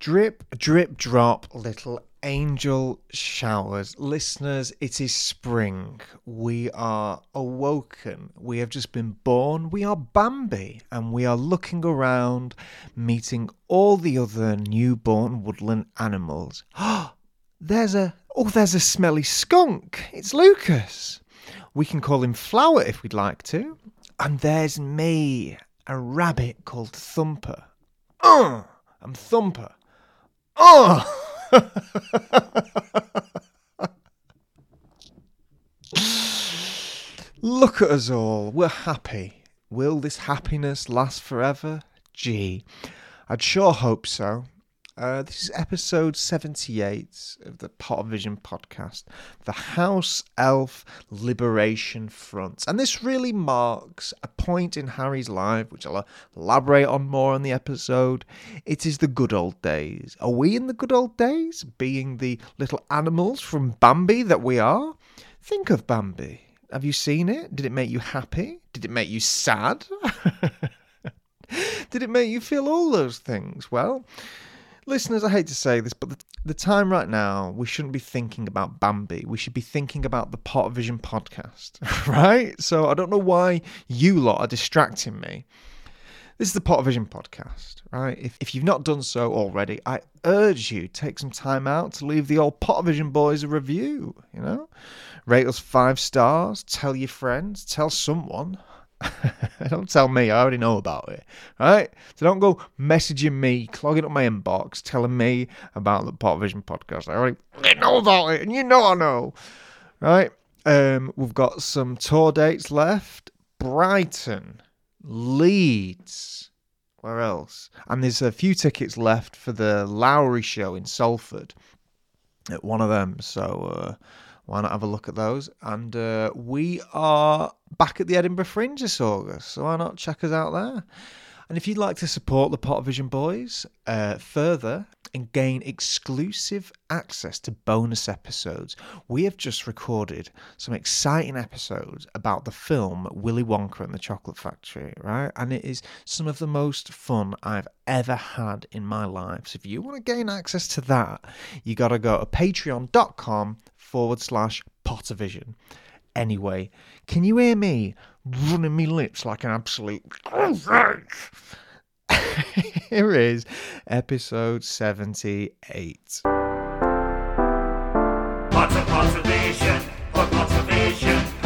Drip, drip, drop, little angel showers. Listeners, it is spring. We are awoken. We have just been born. We are Bambi, and we are looking around, meeting all the other newborn woodland animals. there's a oh, there's a smelly skunk. It's Lukas. We can call him Flower if we'd like to. And there's me, a rabbit called Thumper. Uh, I'm Thumper. Oh! Look at us all. We're happy. Will this happiness last forever? Gee, I'd sure hope so. Uh, this is episode 78 of the Pot Pottervision podcast, the House Elf Liberation Front. And this really marks a point in Harry's life, which I'll elaborate on more on the episode. It is the good old days. Are we in the good old days, being the little animals from Bambi that we are? Think of Bambi. Have you seen it? Did it make you happy? Did it make you sad? Did it make you feel all those things? Well, listeners, I hate to say this, but the, the time right now, we shouldn't be thinking about Bambi. We should be thinking about the Pottervision podcast, right? So I don't know why you lot are distracting me. This is the Pottervision podcast, right? If, if you've not done so already, I urge you take some time out to leave the old Pottervision boys a review, you know? Rate us five stars, tell your friends, tell someone. don't tell me, I already know about it. Right? So don't go messaging me, clogging up my inbox, telling me about the Pottervision podcast. I already know about it, and you know I know. Right? Um, we've got some tour dates left. Brighton, Leeds, where else? And there's a few tickets left for the Lowry show in Salford at one of them. So uh, why not have a look at those? And uh, we are back at the Edinburgh Fringe this August, so why not check us out there? And if you'd like to support the Pottervision Boys uh, further and gain exclusive access to bonus episodes, we have just recorded some exciting episodes about the film Willy Wonka and the Chocolate Factory, right? And it is some of the most fun I've ever had in my life. So if you want to gain access to that, you got to go to patreon.com forward slash Pottervision. Anyway, can you hear me running me lips like an absolute. Here is episode 78. Potter Pottervision, Pot Potter Pottervision.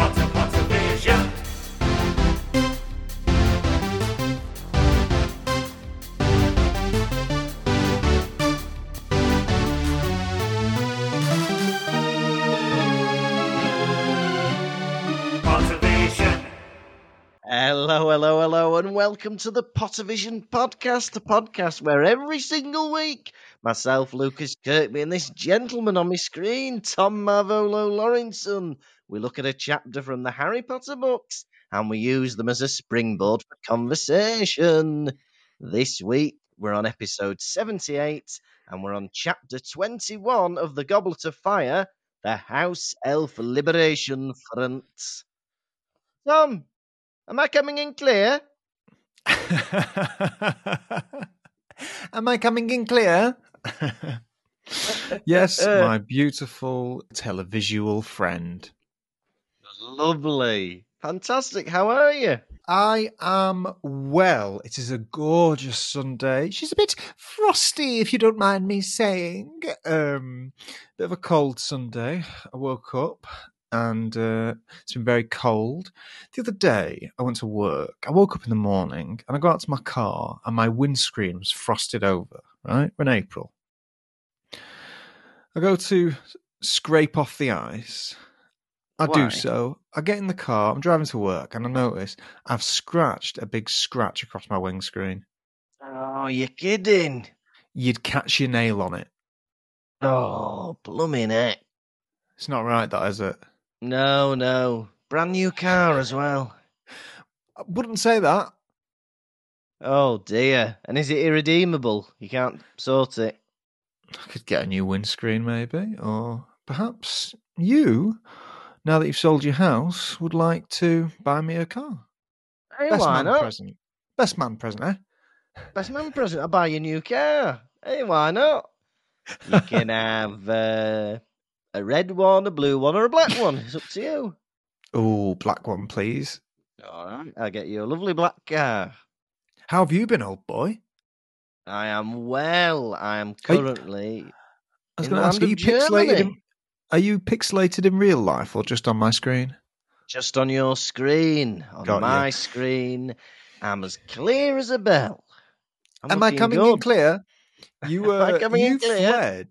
Hello, hello, hello, and welcome to the Pottervision podcast, the podcast where every single week, myself, Lukas Kirkby, and this gentleman on my screen, Tom Marvolo Lawrinson, we look at a chapter from the Harry Potter books and we use them as a springboard for conversation. This week, we're on episode 78 and we're on chapter 21 of The Goblet of Fire, the House Elf Liberation Front. Tom, Am I coming in clear? Am I coming in clear? yes, my beautiful televisual friend. Lovely. Fantastic. How are you? I am well. It is a gorgeous Sunday. She's a bit frosty, if you don't mind me saying. Um, bit of a cold Sunday. I woke up and uh, it's been very cold. The other day, I went to work. I woke up in the morning and I got out to my car, and my windscreen was frosted over. Right, we're in April. I go to scrape off the ice. I Why? do so. I get in the car. I'm driving to work, and I notice I've scratched a big scratch across my windscreen. Oh, you're kidding. You'd catch your nail on it. Oh, blooming heck. It's not right, that is it? No, no. Brand new car as well. I wouldn't say that. Oh, dear. And is it irredeemable? You can't sort it. I could get a new windscreen, maybe, or perhaps you, now that you've sold your house, would like to buy me a car. Hey, Best why man not? present. Best man present, eh? Best man present. I'll buy you a new car. Hey, why not? You can have uh, a red one, a blue one, or a black one. It's up to you. Oh, black one, please. All right, I'll get you a lovely black car. How have you been, old boy? I am well. I am currently. I was In going to ask, are you pixelated? In, are you pixelated in real life or just on my screen? Just on your screen, on Got you. my screen, I'm as clear as a bell. I'm Am I coming in clear? You Am I uh, coming in you clear? fled.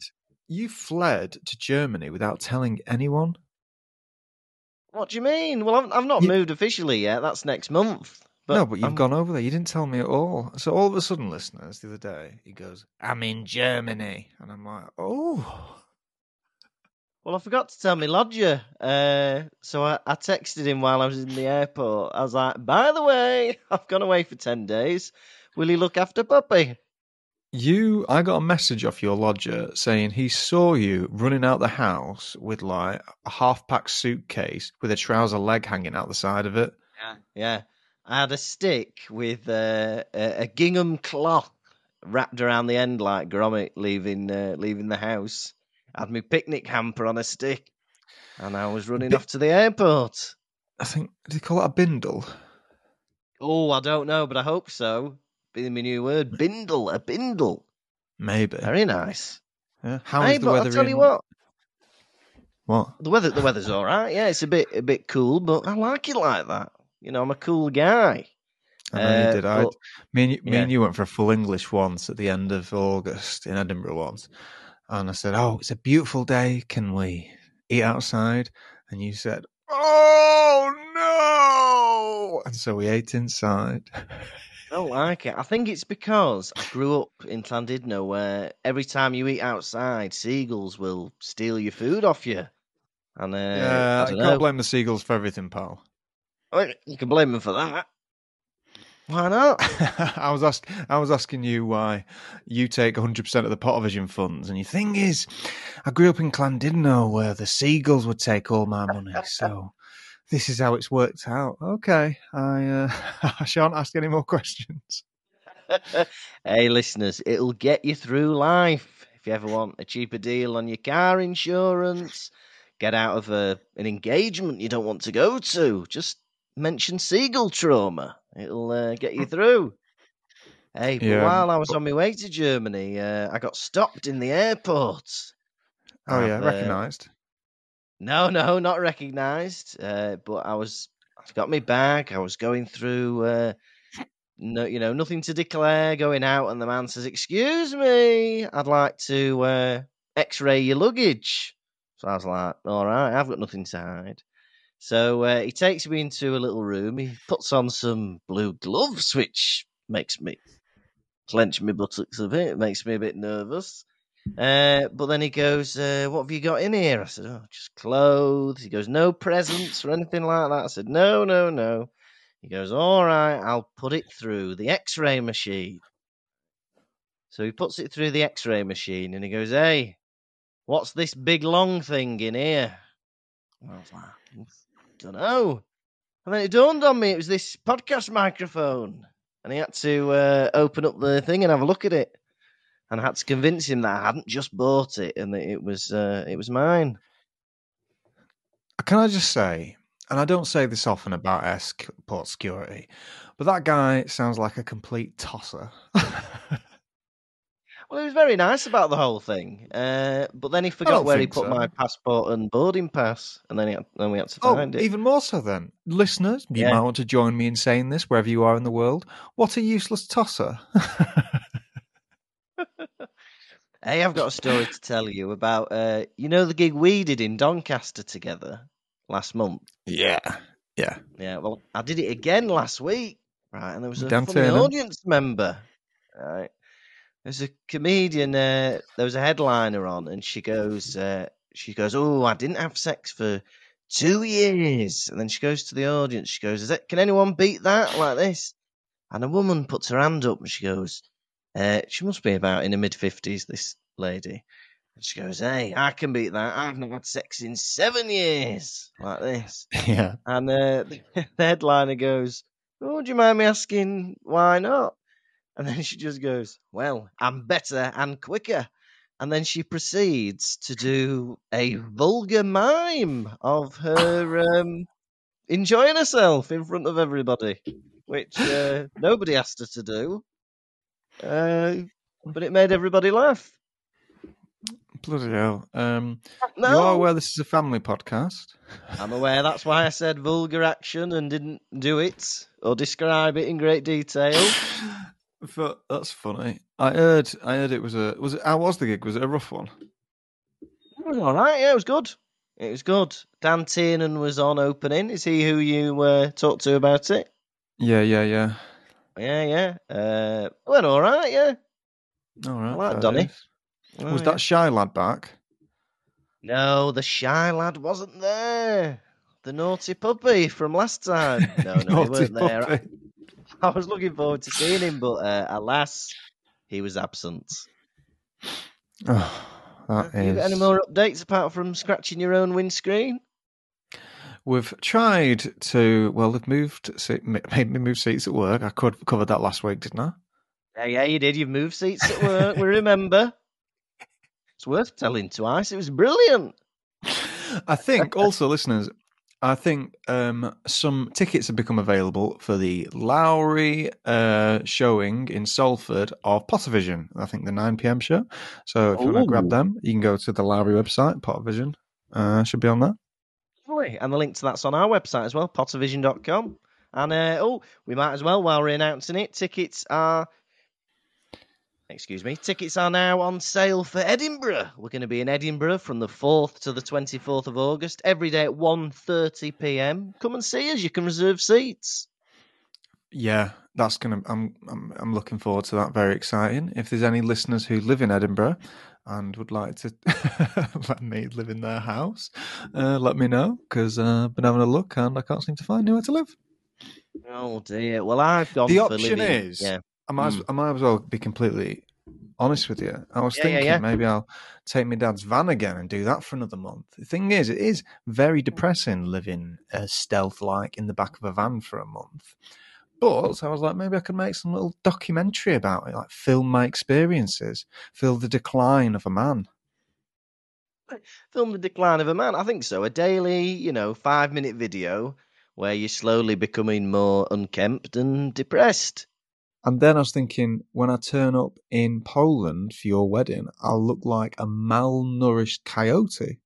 You fled to Germany without telling anyone. What do you mean? Well, I've, I've not You- moved officially yet. That's next month. But no, but you've I'm- gone over there. You didn't tell me at all. So all of a sudden, listeners, the other day, he goes, "I'm in Germany," and I'm like, "Oh." Well, I forgot to tell my lodger. Uh, so I, I texted him while I was in the airport. I was like, by the way, I've gone away for 10 days. Will you look after Puppy? You, I got a message off your lodger saying he saw you running out the house with like a half packed suitcase with a trouser leg hanging out the side of it. Yeah. Yeah. I had a stick with uh, a, a gingham cloth wrapped around the end like Gromit leaving, uh, leaving the house. I had my picnic hamper on a stick. And I was running Bi- off to the airport. I think, did he call it a bindle? Oh, I don't know, but I hope so. Be my new word. Bindle, a bindle. Maybe. Very nice. Yeah. How is hey, the weather I'll tell in? you what, What? the weather the weather's all right. Yeah, it's a bit a bit cool, but I like it like that. You know, I'm a cool guy. I know Uh, you did. I, me, and you, me yeah. and you went for a full English once at the end of August in Edinburgh once, and I said, "Oh, it's a beautiful day. Can we eat outside?" And you said, "Oh no!" And so we ate inside. I don't like it. I think it's because I grew up in Llandudno where every time you eat outside, seagulls will steal your food off you. And uh, yeah, I I can't blame the seagulls for everything, pal. Well, You can blame them for that. Why not? I was ask, I was asking you why you take 100% of the Pottervision funds, and your thing is, I grew up in Llandudno where the seagulls would take all my money, so this is how it's worked out. Okay, I uh, I shan't ask any more questions. hey, listeners, it'll get you through life. If you ever want a cheaper deal on your car insurance, get out of a, an engagement you don't want to go to, just mention seagull trauma. It'll uh, get you through. Hey, but Yeah, while I was on my way to Germany, uh, I got stopped in the airport. Oh yeah, I've, uh, recognised. No, no, not recognised. Uh, but I was, I've got my bag. I was going through, uh, no, you know, nothing to declare. Going out, and the man says, "Excuse me, I'd like to uh, X-ray your luggage." So I was like, "All right, I've got nothing to hide." So uh, he takes me into a little room. He puts on some blue gloves, which makes me clench my buttocks a bit. It makes me a bit nervous. Uh, but then he goes, uh, "What have you got in here?" I said, "Oh, just clothes." He goes, "No presents or anything like that." I said, "No, no, no." He goes, "All right, I'll put it through the X-ray machine." So he puts it through the X-ray machine, and he goes, "Hey, what's this big long thing in here?" I was like, "Don't know." And then it dawned on me it was this podcast microphone, and he had to uh, open up the thing and have a look at it and I had to convince him that I hadn't just bought it and that it was uh, it was mine. Can I just say, and I don't say this often about Port security, but that guy sounds like a complete tosser. Well, he was very nice about the whole thing, uh, but then he forgot where he put so. my passport and boarding pass, and then he had, then we had to Oh, find it. even more so then. Listeners, you Yeah. might want to join me in saying this wherever you are in the world. What a useless tosser. Hey, I've got a story to tell you about. Uh, you know the gig we did in Doncaster together last month. yeah. Yeah. Yeah, well, I did it again last week, right? And there was a funny audience member, right? There's a comedian. Uh, there was a headliner on, and she goes, uh, she goes, "Oh, I didn't have sex for two years." And then she goes to the audience. She goes, "Is it? Can anyone beat that like this?" And a woman puts her hand up, and she goes, uh, "She must be about in her mid fifties, this lady." And she goes, "Hey, I can beat that. I've not had sex in seven years, like this." Yeah. And uh, the headliner goes, "Oh, do you mind me asking why not?" And then she just goes, Well, I'm better and quicker. And then she proceeds to do a vulgar mime of her um, enjoying herself in front of everybody, which uh, nobody asked her to do. Uh, but it made everybody laugh. Bloody hell. Um, No, You are aware this is a family podcast. I'm aware. That's why I said vulgar action and didn't do it or describe it in great detail. But that's funny. I heard. I heard it was a. Was it? How was the gig? Was it a rough one? It was all right. Yeah, it was good. It was good. Dan Tiernan was on opening. Is he who you uh, talked to about it? Yeah, yeah, yeah. Yeah, yeah. Uh, went all right. Yeah. All right. like Donny. Oh, was yeah. that shy lad back? No, the shy lad wasn't there. The naughty puppy from last time. No, no, he weren't there. puppy. I was looking forward to seeing him, but uh, alas, he was absent. Oh, that Have you got any more updates apart from scratching your own windscreen? We've tried to. Well, they've moved. Made me move seats at work. I could covered that last week, didn't I? Yeah, yeah, you did. You've moved seats at work. we remember. It's worth telling twice. It was brilliant. I think also, listeners, I think um, some tickets have become available for the Lowry uh, showing in Salford of Pottervision. I think the 9 pm show. So if you want to grab them, you can go to the Lowry website, Pottervision. Uh, should be on there. Lovely. And the link to that's on our website as well, pottervision.com. And uh, oh, we might as well, while we're announcing it, tickets are. Excuse me. Tickets are now on sale for Edinburgh. We're going to be in Edinburgh from the 4th to the 24th of August, every day at 1.30 p.m. Come and see us. You can reserve seats. Yeah, that's gonna. I'm I'm I'm looking forward to that. Very exciting. If there's any listeners who live in Edinburgh and would like to let me live in their house, uh, let me know because uh, I've been having a look and I can't seem to find anywhere to live. Oh dear. Well, I've gone The option living- is- yeah. I might, as, Mm. I might as well be completely honest with you. I was Yeah, yeah, thinking yeah. maybe I'll take my dad's van again and do that for another month. The thing is, it is very depressing living uh, stealth like in the back of a van for a month. But I was like, maybe I could make some little documentary about it, like film my experiences, film the decline of a man. Film the decline of a man. I think so. A daily, you know, five minute video where you're slowly becoming more unkempt and depressed. And then I was thinking, when I turn up in Poland for your wedding, I'll look like a malnourished coyote.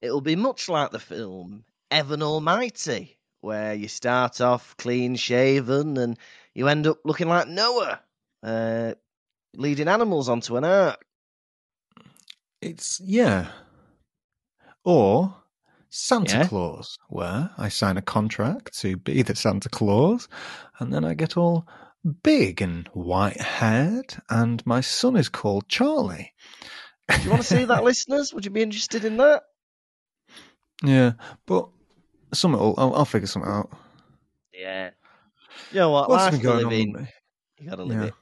It'll be much like the film Evan Almighty, where you start off clean shaven and you end up looking like Noah, uh, leading animals onto an ark. It's yeah. Or Santa Yeah? Claus, where I sign a contract to be the Santa Claus, and then I get all big and white haired, and my son is called Charlie. Do you want to see that, listeners? Would you be interested in that? Yeah, but something will, I'll, I'll figure something out. Yeah. You know what? What's Life's been for going on living. with me? You gotta live Yeah. it.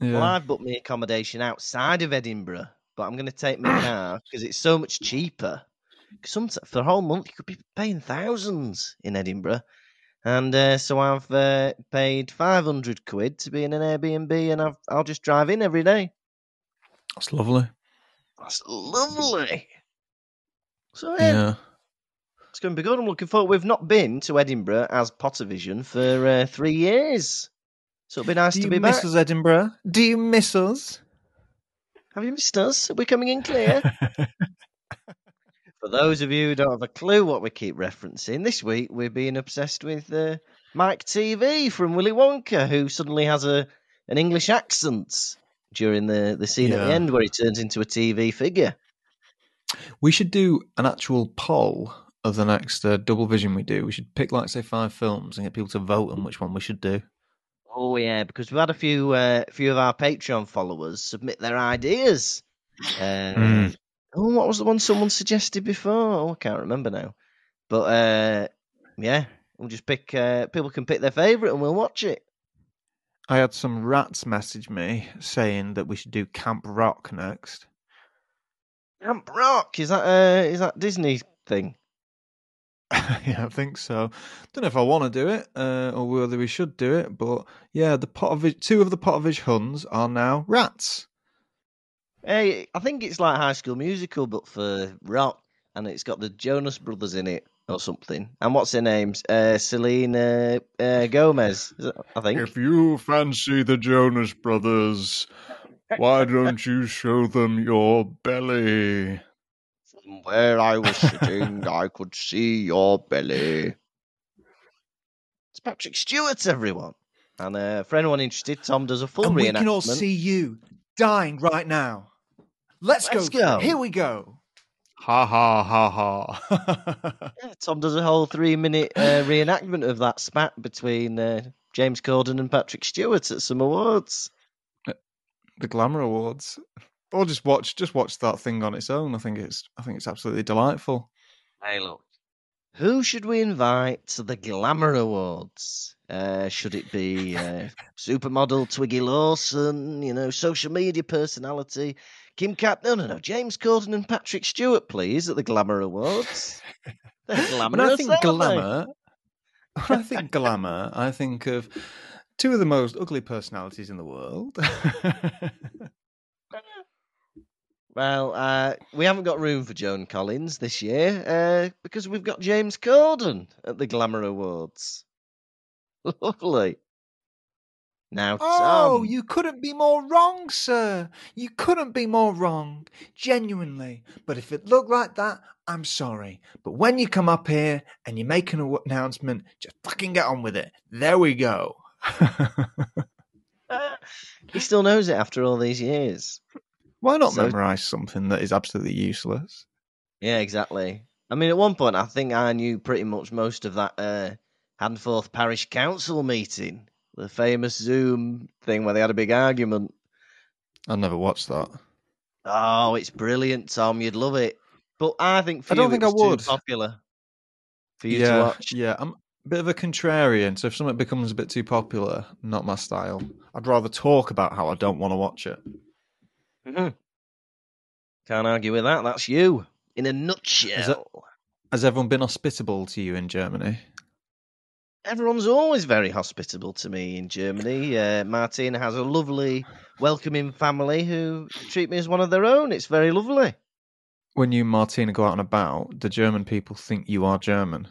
Yeah. Well, I've booked me accommodation outside of Edinburgh, but I'm going to take my car because it's so much cheaper. Some for a whole month, you could be paying thousands in Edinburgh, and uh, so I've uh, paid five hundred quid to be in an Airbnb, and I've, I'll just drive in every day. That's lovely. That's lovely. So yeah, Yeah. It's going to be good. I'm looking forward. We've not been to Edinburgh as Pottervision for uh, three years, so it'll be nice Do to you be miss back. us, Edinburgh? Do you miss us? Have you missed us? Are we coming in clear? For those of you who don't have a clue what we keep referencing, this week we're being obsessed with uh, Mike TV from Willy Wonka, who suddenly has a an English accent during the, the scene at the end where he turns into a TV figure. We should do an actual poll of the next uh, double vision we do. We should pick, like, say, five films and get people to vote on which one we should do. Oh yeah, because we've had a few uh, few of our Patreon followers submit their ideas. Uh, Mm. Oh, what was the one someone suggested before? Oh, I can't remember now. But uh, yeah, we'll just pick. Uh, people can pick their favourite, and we'll watch it. I had some rats message me saying that we should do Camp Rock next. Camp Rock is that uh, is that Disney thing? yeah, I think so. Don't know if I want to do it uh, or whether we should do it, but yeah, the Potovich, two of the Potovich Huns are now rats. Hey, I think it's like High School Musical, but for rock, and it's got the Jonas Brothers in it or something. And what's her name's Uh, Selena uh, Gomez, I think. If you fancy the Jonas Brothers, why don't you show them your belly? From where I was sitting, I could see your belly. It's Patrick Stewart, everyone. And uh, for anyone interested, Tom does a full and we can all see you dying right now. Let's, Let's go. go. Here we go. Ha ha ha ha. Yeah, Tom does a whole three-minute uh, reenactment of that spat between uh, James Corden and Patrick Stewart at some awards. the Glamour Awards. Or just watch just watch that thing on its own. I think it's I think it's absolutely delightful. Hey, look. Who should we invite to the Glamour Awards? Uh, should it be uh, supermodel Twiggy Lawson, you know, social media personality, Kim Cat? No, no, no. James Corden and Patrick Stewart, please, at the Glamour Awards. They're When glamorous, I think glamour, when I think glamour, I think of two of the most ugly personalities in the world. Well, uh, we haven't got room for Joan Collins this year uh, because we've got James Corden at the Glamour Awards. Lovely. Now, oh, Tom. you couldn't be more wrong, sir. You couldn't be more wrong. Genuinely. But if it looked like that, I'm sorry. But when you come up here and you make an announcement, just fucking get on with it. There we go. he still knows it after all these years. Why not memorize something that is absolutely useless? Yeah, exactly. I mean, at one point, I think I knew pretty much most of that uh, Handforth Parish Council meeting, the famous Zoom thing where they had a big argument. I never watched that. Oh, it's brilliant, Tom. You'd love it. But I think for I don't you, think I would. popular for you yeah, to watch. yeah. I'm a bit of a contrarian, so if something becomes a bit too popular, not my style. I'd rather talk about how I don't want to watch it. Mhm. Can't argue with that. That's you in a nutshell. Has everyone been hospitable to you in Germany? Everyone's always very hospitable to me in Germany. Uh, Martina has a lovely, welcoming family who treat me as one of their own. It's very lovely. When you and Martina go out and about, do German people think you are German?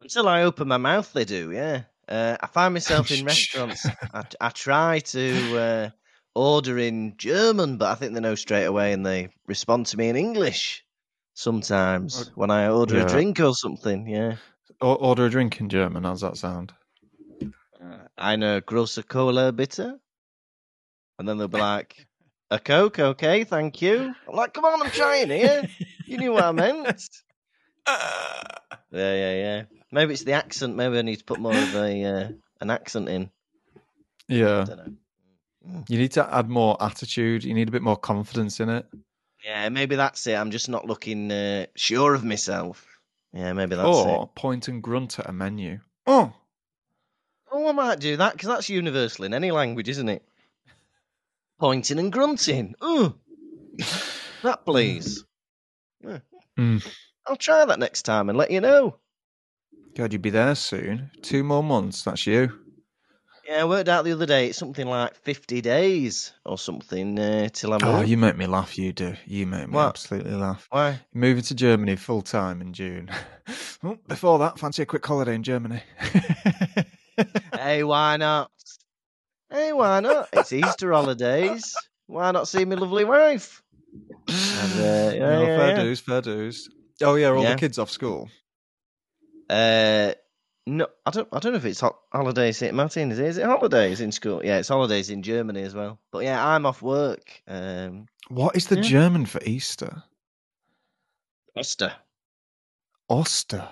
Until I open my mouth, they do, yeah. Uh, I find myself in restaurants. I, I try to uh, order in German, but I think they know straight away and they respond to me in English sometimes when I order Yeah. a drink or something, yeah. Or order a drink in German. How's that sound? Eine große Cola bitte. And then they'll be like, a Coke, okay, thank you. I'm like, come on, I'm trying here. You knew what I meant. Yeah, yeah, yeah. Maybe it's the accent. Maybe I need to put more of a uh, an accent in. I Yeah, don't know. You need to add more attitude. You need a bit more confidence in it. Yeah, maybe that's it. I'm just not looking uh, sure of myself. Yeah, maybe that's it. or it. point and grunt at a menu. Oh, Oh, I might do that because that's universal in any language, isn't it? Pointing and grunting. Oh, that please. Yeah. Mm. I'll try that next time and let you know. God, you'd be there soon. Two more months. That's you. Yeah, I worked out the other day. It's something like 50 days or something uh, till I'm Oh, you make me laugh. You do. You make me What? absolutely laugh. Why? Moving to Germany full time in June. well, before that, fancy a quick holiday in Germany. hey, why not? Hey, why not? It's Easter holidays. Why not see my lovely wife? And, uh, yeah, No, yeah, fair yeah. dues, fair dues. Oh yeah, are all Yeah. the kids off school. Uh, no, I don't. I don't know if it's ho- holidays. in Martin, is it? Is it holidays in school? Yeah, it's holidays in Germany as well. But yeah, I'm off work. Um, What is the Yeah. German for Easter? Oster. Oster.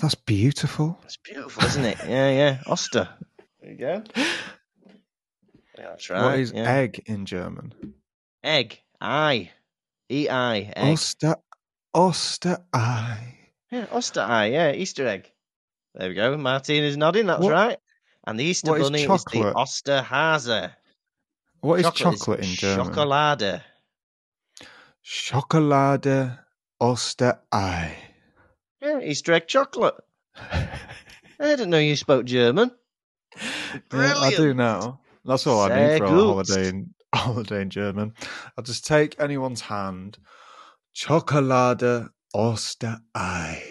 That's beautiful. It's beautiful, isn't it? Yeah, yeah. Oster. There you go. Yeah, that's right. what is yeah. egg in German? egg? I. E I. Oster. Oster Ei. Yeah, Oster eye. Yeah, Easter egg. There we go. Martina is nodding. That's What- right. And the Easter what is bunny is, chocolate? the Osterhase. What is chocolate, in German? Schokolade. Schokolade. Osterei. Yeah, Easter egg chocolate. I didn't know you spoke German. Yeah, I do now. That's all I need for a holiday in holiday in German. I'll just take anyone's hand, Schokolade Osterei,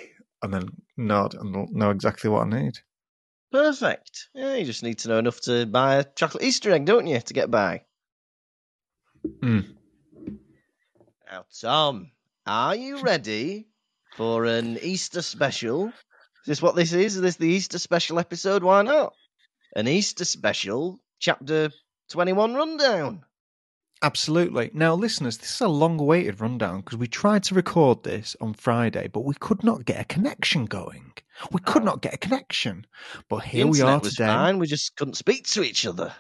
and then nod and I'll know exactly what I need. Perfect. Yeah, you just need to know enough to buy a chocolate Easter egg, don't you, to get by? Mm. Now, Tom, are you ready for an Easter special? Is this what this is? Is this the Easter special episode? Why not? An Easter special, chapter 21 rundown. Absolutely. Now, listeners, this is a long awaited rundown because we tried to record this on Friday, but we could not get a connection going. We could not get a connection. But here we are was today. fine. We just couldn't speak to each other.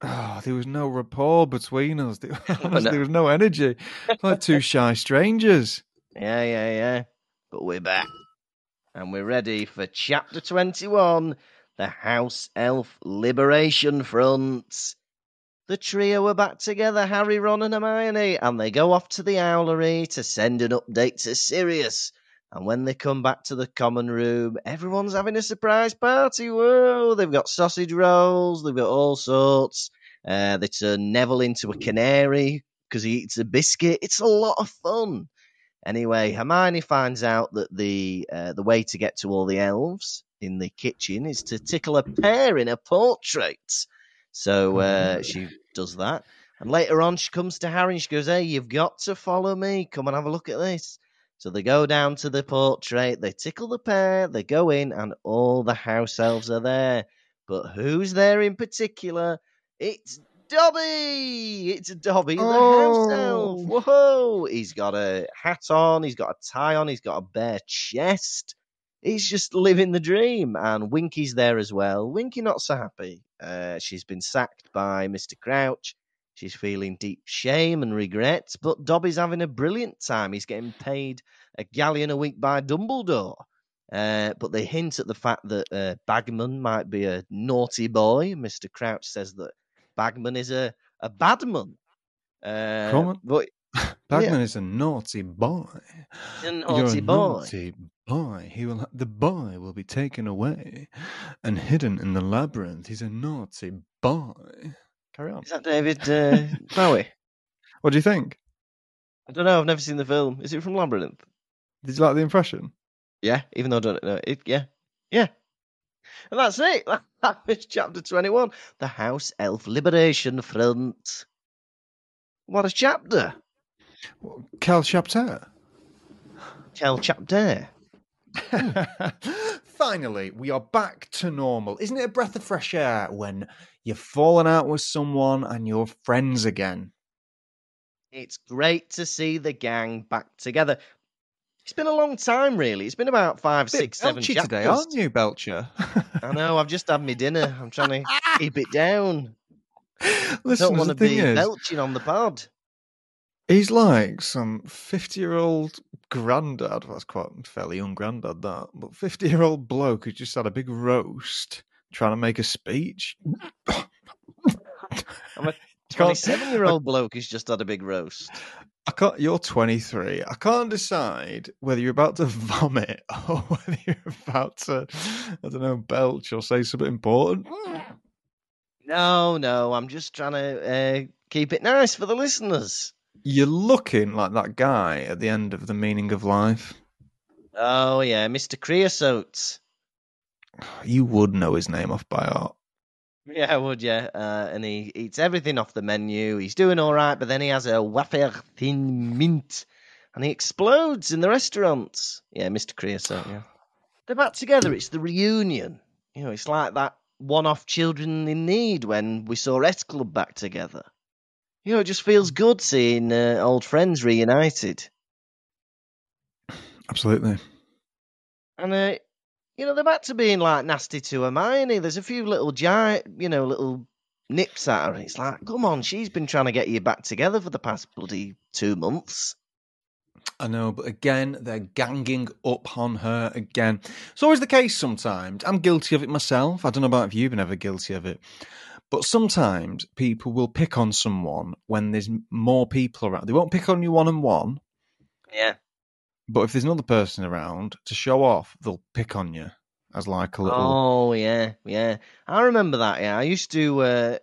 Oh, there was no rapport between us. There, honestly, there was no energy. Like two shy strangers. Yeah, yeah, yeah. But we're back. And we're ready for chapter 21 The House Elf Liberation Front. The trio are back together Harry, Ron, and Hermione, and they go off to the Owlery to send an update to Sirius. And when they come back to the common room, everyone's having a surprise party. Whoa! They've got sausage rolls, they've got all sorts. Uh, they turn Neville into a canary because he eats a biscuit. It's a lot of fun. Anyway, Hermione finds out that the uh, the way to get to all the elves in the kitchen is to tickle a pear in a portrait. So uh, she does that, and later on she comes to Harry and she goes, "Hey, you've got to follow me. Come and have a look at this." So they go down to the portrait, they tickle the pear, they go in, and all the house elves are there. But who's there in particular? It's Dobby! It's Dobby, the house elf. Oh. Whoa! He's got a hat on, he's got a tie on, he's got a bare chest. He's just living the dream. And Winky's there as well. Winky not so happy. Uh, she's been sacked by Mr. Crouch. She's feeling deep shame and regret, but Dobby's having a brilliant time. He's getting paid a galleon a week by Dumbledore. Uh, but they hint at the fact that uh, Bagman might be a naughty boy. Mr. Crouch says that Bagman is a, a bad man. Uh, but Bagman is a naughty boy. a You're naughty a boy. naughty boy. He will. The boy will be taken away and hidden in the labyrinth. He's a naughty boy. Carry on. Is that David uh, Bowie? What do you think? I don't know. I've never seen the film. Is it from Labyrinth? Did you like the impression? Yeah, even though I don't know it. Yeah, yeah. And that's it. That was chapter 21 The House Elf Liberation Front. What a chapter. Cal Chapter. Tell chapter. Finally, we are back to normal. Isn't it a breath of fresh air when you've fallen out with someone and you're friends again? It's great to see the gang back together. It's been a long time, really. It's been about five, six, seven belchy chapters. today, aren't you, Belcher? I know. I've just had my dinner. I'm trying to keep it down. Listen, don't want to be is, belching on the pod. He's like some fifty-year-old granddad. That's quite a fairly young granddad, that. But fifty-year-old bloke who just had a big roast, trying to make a speech. I'm a 27 year old bloke who's just had a big roast. I can't. You're 23. I can't decide whether you're about to vomit or whether you're about to, I don't know, belch or say something important. No, no, I'm just trying to uh, keep it nice for the listeners. You're looking like that guy at the end of the meaning of life. Oh, yeah, Mr. Creosote. You would know his name off by heart. Yeah, would you? Uh, and he eats everything off the menu. He's doing all right, but then he has a wafer thin mint and he explodes in the restaurant. Yeah, Mr. Creosote, yeah. They're back together. It's the reunion. You know, it's like that one off Children in Need when we saw S Club back together. You know, it just feels good seeing uh, old friends reunited. Absolutely. And uh, you know, they're back to being like nasty to Hermione. There's a few little giant, you know, little nips at her. It's like, come on, she's been trying to get you back together for the past bloody two months. I know, but again, they're ganging up on her again. It's always the case sometimes. I'm guilty of it myself. I don't know about if you've been ever guilty of it. But sometimes people will pick on someone when there's more people around. They won't pick on you one on one, Yeah. but if there's another person around to show off, they'll pick on you as like a little. Oh yeah, yeah. I remember that. Yeah, I used to. Uh,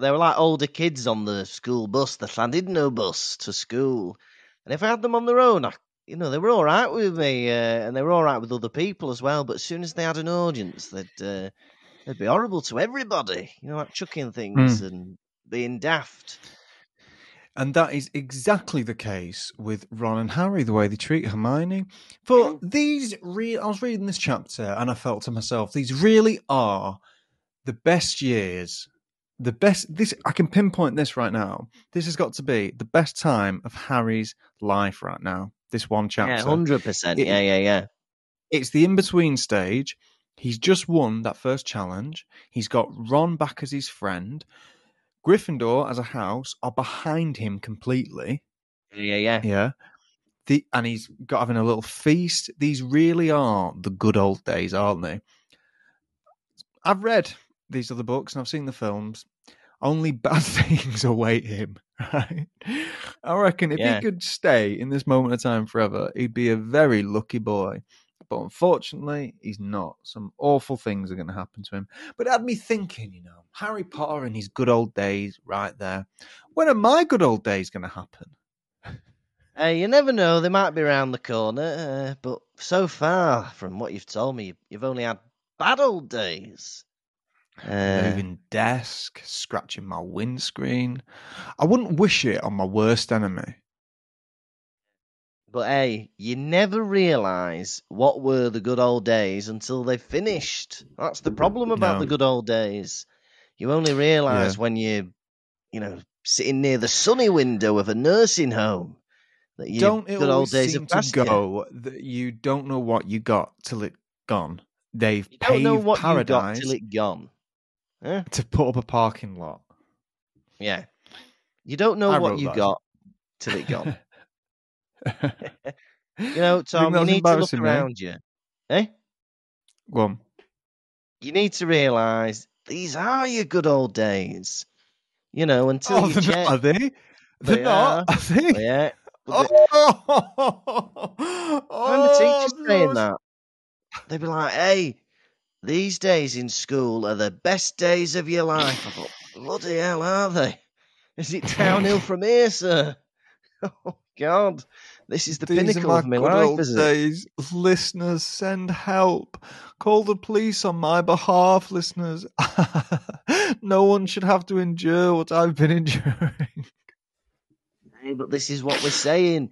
they were like older kids on the school bus, the Llandudno bus to school, and if I had them on their own, I, you know, they were all right with me, uh, and they were all right with other people as well. But as soon as they had an audience, they'd uh, they'd be horrible to everybody. You know, like chucking things hmm. and being daft. And that is exactly the case with Ron and Harry, the way they treat Hermione. For mm. these real, I was reading this chapter and I felt to myself, these really are the best years. The best, this, I can pinpoint this right now. This has got to be the best time of Harry's life right now. This one chapter. Yeah, hundred percent. It- Yeah, yeah, yeah. it's the in between stage. He's just won that first challenge. He's got Ron back as his friend. Gryffindor as a house are behind him completely. Yeah, yeah. Yeah. The and he's got having a little feast. These really are the good old days, aren't they? I've read these other books and I've seen the films. Only bad things await him, right? I reckon if Yeah. he could stay in this moment of time forever, he'd be a very lucky boy. But unfortunately, he's not. Some awful things are going to happen to him. But it had me thinking, you know, Harry Potter in his good old days, right there. When are my good old days going to happen? Uh, you never know; they might be around the corner. Uh, but so far, from what you've told me, you've only had bad old days. Uh, moving desk, scratching my windscreen. I wouldn't wish it on my worst enemy. But hey, you never realise what were the good old days until they've finished. That's the problem about No. the good old days. You only realise when you, you know, sitting near the sunny window of a nursing home that your don't it good old days seem to passed you. go that you don't know what you got till it gone? They've You don't know what you got paradise till it gone. Huh? to put up a parking lot. Yeah. You don't know I what you that. got till it gone. you know, Tom, you need to look around you. Eh? Go on. You need to realise these are your good old days. You know, until Oh, you check. are they? They're They not. Are they? Yeah. Oh, I remember teachers oh, saying that. They'd be like, hey, these days in school are the best days of your life. I thought, bloody hell, are they? Is it downhill from here, sir? God. This is the These pinnacle of my life, old is it? days. Listeners, send help. Call the police on my behalf, listeners. no one should have to endure what I've been enduring. Hey, but this is what we're saying.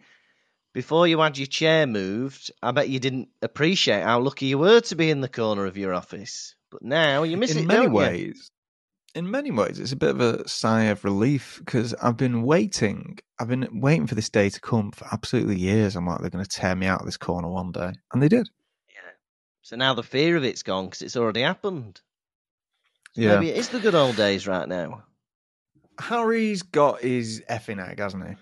Before you had your chair moved, I bet you didn't appreciate how lucky you were to be in the corner of your office. But now you miss in it, many don't you? ways, in many ways, it's a bit of a sigh of relief because I've been waiting. I've been waiting for this day to come for absolutely years. I'm like, they're going to tear me out of this corner one day, and they did. Yeah. So now the fear of it's gone because it's already happened. So Yeah. Maybe it is the good old days right now. Harry's got his effing egg, hasn't he?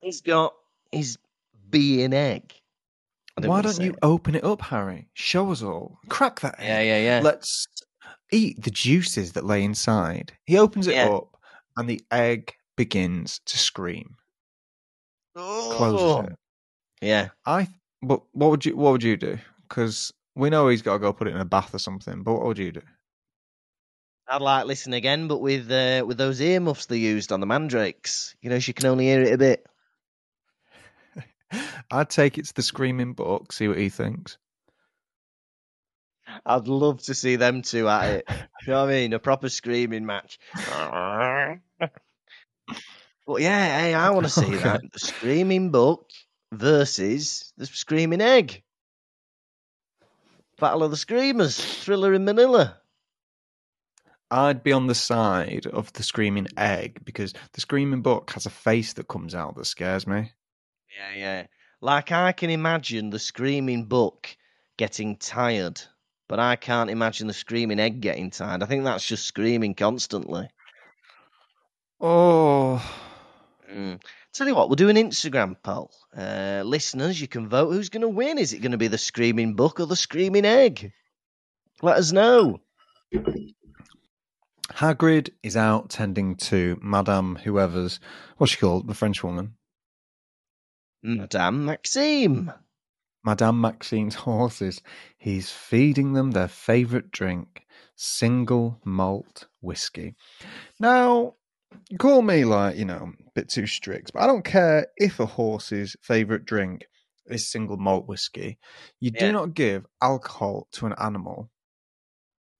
He's got his being egg. Why don't you it. open it up, Harry? Show us all. Crack that egg. Yeah, yeah, yeah. Let's eat the juices that lay inside. He opens it Yeah. up, and the egg begins to scream. Oh. Closes it. Yeah. I. But what would you? What would you do? Because we know he's got to go put it in a bath or something. But what would you do? I'd like listen again, but with uh, with those earmuffs they used on the mandrakes. You know, she can only hear it a bit. I'd take it to the screaming book, see what he thinks. I'd love to see them two at it. you know what I mean? A proper screaming match. but yeah, hey, I want to see that. The screaming book versus the screaming egg. Battle of the Screamers, Thriller in Manila. I'd be on the side of the screaming egg because the screaming book has a face that comes out that scares me. Yeah, yeah. Like I can imagine the screaming book getting tired, but I can't imagine the screaming egg getting tired. I think that's just screaming constantly. Oh, Mm. Tell you what, we'll do an Instagram poll. Uh, listeners, you can vote who's going to win. Is it going to be the screaming book or the screaming egg? Let us know. Hagrid is out tending to Madame whoever's what's she called, the French woman. Madame Maxime. Madame Maxime's horses. He's feeding them their favourite drink, single malt whiskey. Now, call me like, you know, a bit too strict, but I don't care if a horse's favourite drink is single malt whiskey. You do not give alcohol to an animal.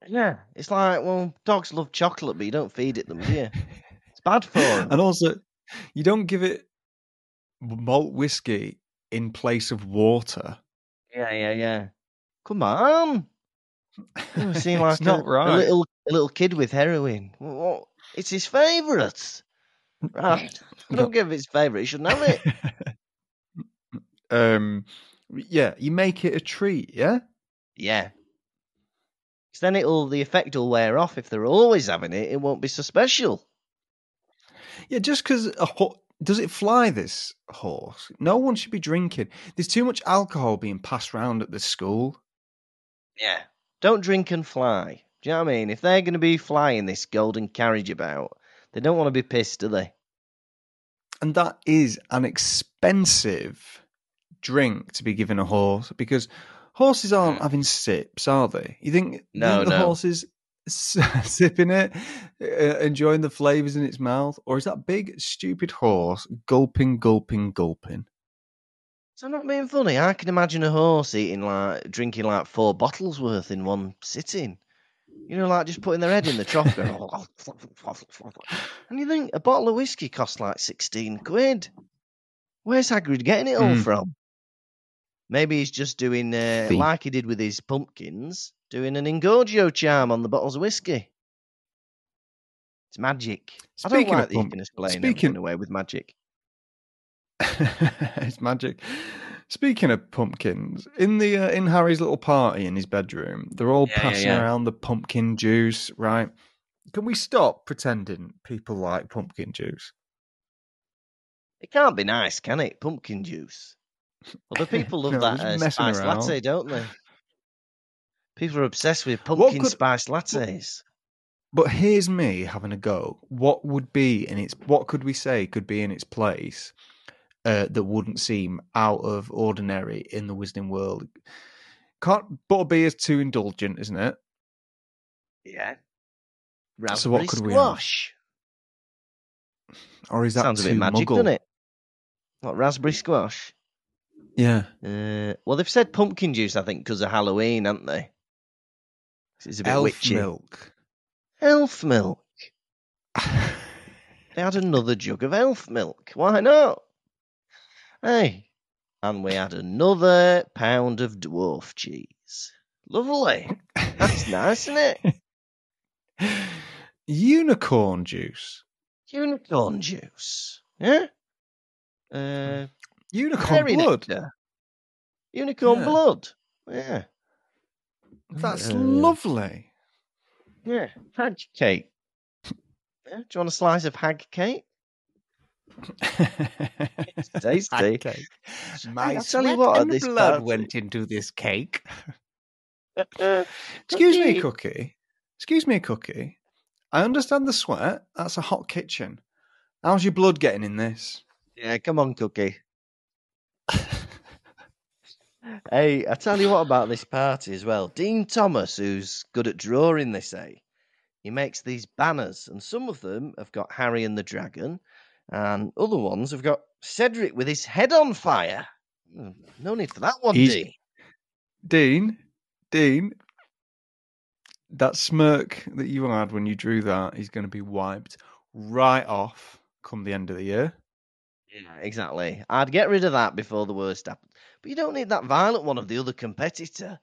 Yeah, it's like, well, dogs love chocolate, but you don't feed it them, do you? It's bad for them. And also, you don't give it malt whiskey in place of water. Yeah, yeah, yeah. Come on. You seem like it's not a, right. a little a little kid with heroin. What? It's his favourite. Right. I don't give it his favourite. He shouldn't have it. um, yeah, you make it a treat, yeah. Yeah. Because then it'll the effect will wear off. If they're always having it, it won't be so special. Yeah, just because a ho- does it fly this horse? No one should be drinking. There's too much alcohol being passed around at the school. Yeah. Don't drink and fly. Do you know what I mean? If they're going to be flying this golden carriage about, they don't want to be pissed, do they? And that is an expensive drink to be given a horse because horses aren't Mm. having sips, are they? You think, No, think the no. horse is s- sipping it, uh, enjoying the flavours in its mouth? Or is that big, stupid horse gulping, gulping, gulping? So I'm not being funny. I can imagine a horse eating like drinking like four bottles worth in one sitting. You know, like just putting their head in the trough. going, and you think a bottle of whiskey costs like sixteen quid. Where's Hagrid getting it all Mm. from? Maybe he's just doing uh, like he did with his pumpkins, doing an Engorgio charm on the bottles of whiskey. It's magic. I don't Speaking like that you can explain speaking- away with magic. it's magic. Speaking of pumpkins, in the uh, in Harry's little party in his bedroom, they're all Yeah, yeah, passing yeah. around the pumpkin juice, right? Can we stop pretending people like pumpkin juice? It can't be nice, can it? Pumpkin juice. Other people love No, that uh, spice around. latte, don't they? People are obsessed with pumpkin could- spice lattes. But here's me having a go. What would be in its what could we say could be in its place uh, that wouldn't seem out of ordinary in the Wizarding world? Can't butterbeer is too indulgent, isn't it? Yeah. So what Raspberry could we have? squash. Or is that Sounds a too bit magic, muggle? doesn't it? What raspberry squash? Yeah. Uh, well, they've said pumpkin juice, I think, because of Halloween, haven't they? It's a bit Elf witchy. milk. Elf milk. They had another jug of elf milk. Why not? Hey. And we had another pound of dwarf cheese. Lovely. That's nice, isn't it? Unicorn juice. Unicorn juice. Yeah? Uh, Unicorn blood. nectar. Unicorn Yeah. blood. Yeah. That's Uh, lovely. Yeah. Hag cake. Yeah? Do you want a slice of hag cake? tasty. Hag cake. My I'll tell you sweat what, and this blood party- went into this cake. Uh, Excuse me, Cookie. Cookie. Excuse me, Cookie. I understand the sweat. That's a hot kitchen. How's your blood getting in this? Yeah, come on, Cookie. Hey, I tell you what about this party as well. Dean Thomas, who's good at drawing, they say, he makes these banners, and some of them have got Harry and the Dragon, and other ones have got Cedric with his head on fire. Hmm, No need for that one, He's- Dean. Dean, Dean, that smirk that you had when you drew that is going to be wiped right off come the end of the year. Yeah, exactly. I'd get rid of that before the worst happened. But you don't need that violent one of the other competitor.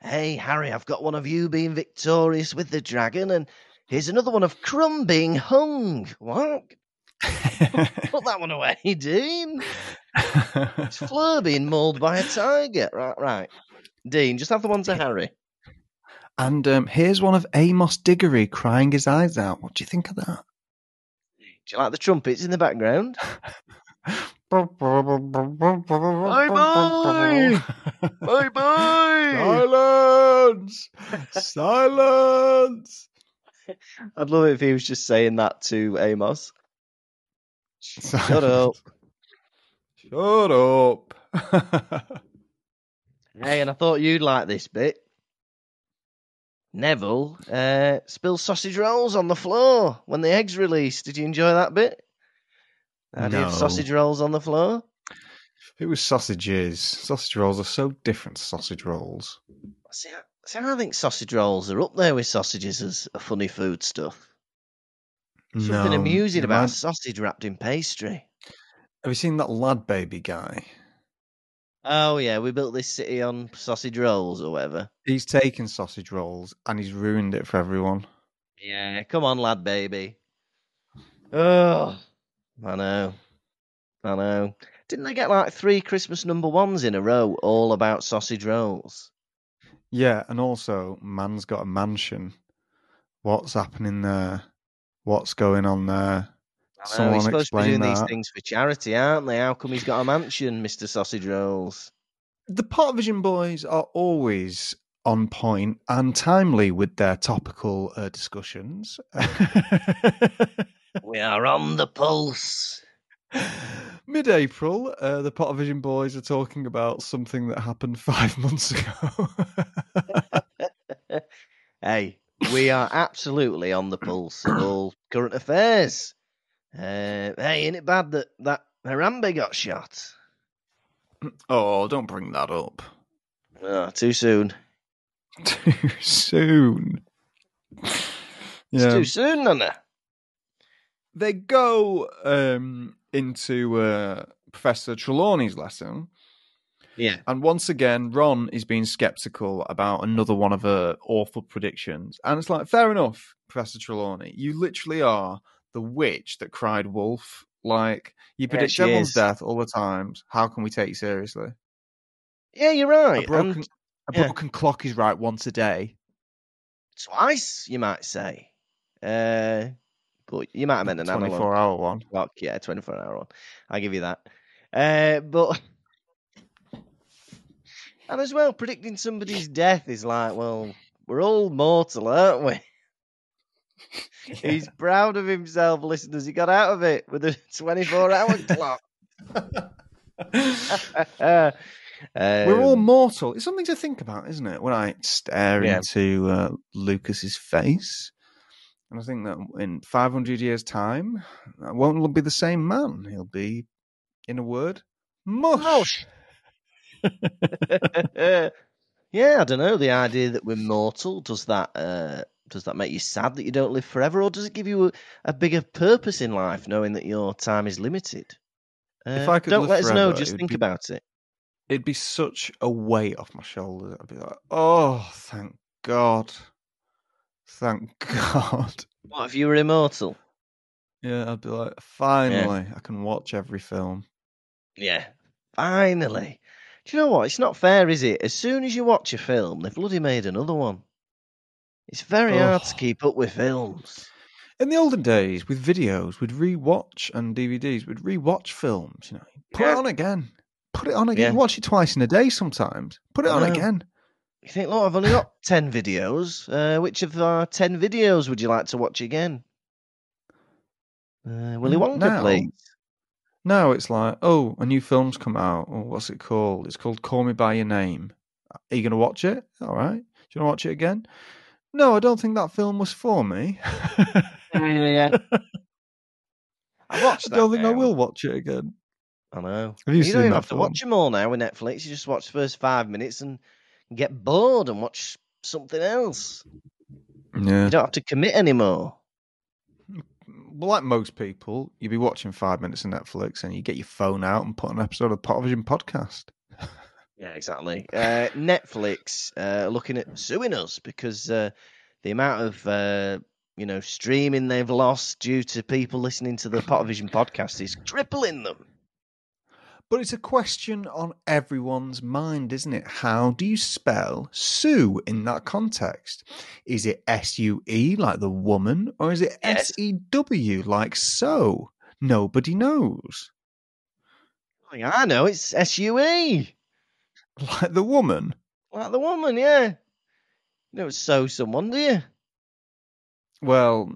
Hey, Harry, I've got one of you being victorious with the dragon, and here's another one of Krum being hung. What? Put that one away, Dean. It's Fleur being mauled by a tiger. Right, right. Dean, just have the one to Harry. and um, here's one of Amos Diggory crying his eyes out. What do you think of that? Do you like the trumpets in the background? bye bye. Bye bye. Silence! Silence! I'd love it if he was just saying that to Amos. Shut up. Shut up. Hey, and I thought you'd like this bit. Neville uh, spilled sausage rolls on the floor when the eggs released. Did you enjoy that bit? How do you have No. sausage rolls on the floor? it was sausages. Sausage rolls are so different to sausage rolls. See, I, see, I think sausage rolls are up there with sausages as a funny food stuff. Something no, amusing about remind- sausage wrapped in pastry. Have you seen that LadBaby guy? Oh yeah, we built this city on sausage rolls or whatever. He's taken sausage rolls and he's ruined it for everyone. Yeah, come on, lad, baby. Oh, I know, I know. Didn't they get like three Christmas number ones in a row, all about sausage rolls? Yeah, and also, man's got a mansion. What's happening there? What's going on there? I know, Someone he's supposed to be doing these things for charity, aren't they? How come he's got a mansion, Mister Sausage Rolls? The Pottervision boys are always on point and timely with their topical uh, discussions. We are on the pulse. Mid April, uh, the Pottervision boys are talking about something that happened five months ago. Hey, we are absolutely on the pulse of all current affairs. Uh, hey, ain't it bad that that Harambe got shot? oh, don't bring that up. Oh, too soon. Too soon. It's Yeah. too soon, Nana. They go um, into uh, Professor Trelawney's lesson, Yeah. and once again, Ron is being skeptical about another one of her awful predictions. And it's like, fair enough, Professor Trelawney. You literally are the witch that cried wolf. Like, you predict she everyone's is. death all the times. How can we take you seriously? Yeah, you're right. a broken, And a broken clock is right once a day. twice, you might say. Uh, but you might have meant an analog 24 hour one. clock. Yeah, 24 hour one. I'll give you that. Uh, but. And as well, predicting somebody's death is like, well, we're all mortal, aren't we? He's proud of himself, listeners. He got out of it with a 24 hour clock. Uh, We're all um, mortal. It's something to think about, isn't it? When I stare Yeah. into uh, Lukas's face, and I think that in 500 years' time, I won't be the same man. He'll be, in a word, mush. Yeah, I don't know. The idea that we're mortal does that uh, does that make you sad that you don't live forever, or does it give you a, a bigger purpose in life, knowing that your time is limited? Uh, If I could don't let us know. Just think be- about it. It'd be such a weight off my shoulders. I'd be like, oh, thank God. Thank God. What if you were immortal? Yeah, I'd be like, finally, I can watch every film. Yeah, finally. Do you know what? It's not fair, is it? As soon as you watch a film, they've bloody made another one. It's very hard to keep up with films. In the olden days, with videos, we'd rewatch and DVDs, we'd rewatch films. You know, put Yeah. it on again, put it on again. Yeah. Watch it twice in a day sometimes. Put it on again. You think, look, I've only got 10 videos. Uh, which of our 10 videos would you like to watch again? Uh, Willy Mm, Wonka, now- please. Now it's like, oh, a new film's come out. Oh, what's it called? It's called Call Me by Your Name. Are you going to watch it? All right. Do you want to watch it again? No, I don't think that film was for me. Yeah, yeah, yeah. I watched I don't think I will watch it again. I know. Have you you seen don't even have to watch them all now with Netflix. You just watch the first five minutes and get bored and watch something else. Yeah. You don't have to commit anymore. Well, like most people, you'd be watching five minutes of Netflix and you get your phone out and put on an episode of the Pottervision podcast. Yeah, exactly. Uh, Netflix uh, looking at suing us because uh, the amount of uh, you know streaming they've lost due to people listening to the Pottervision podcast is crippling them. But it's a question on everyone's mind, isn't it? How do you spell Sue in that context? Is it S U E like the woman, or is it S E W like so? Nobody knows. I know it's S U E, Like the woman. like the woman. Yeah, you don't so someone, do you? Well,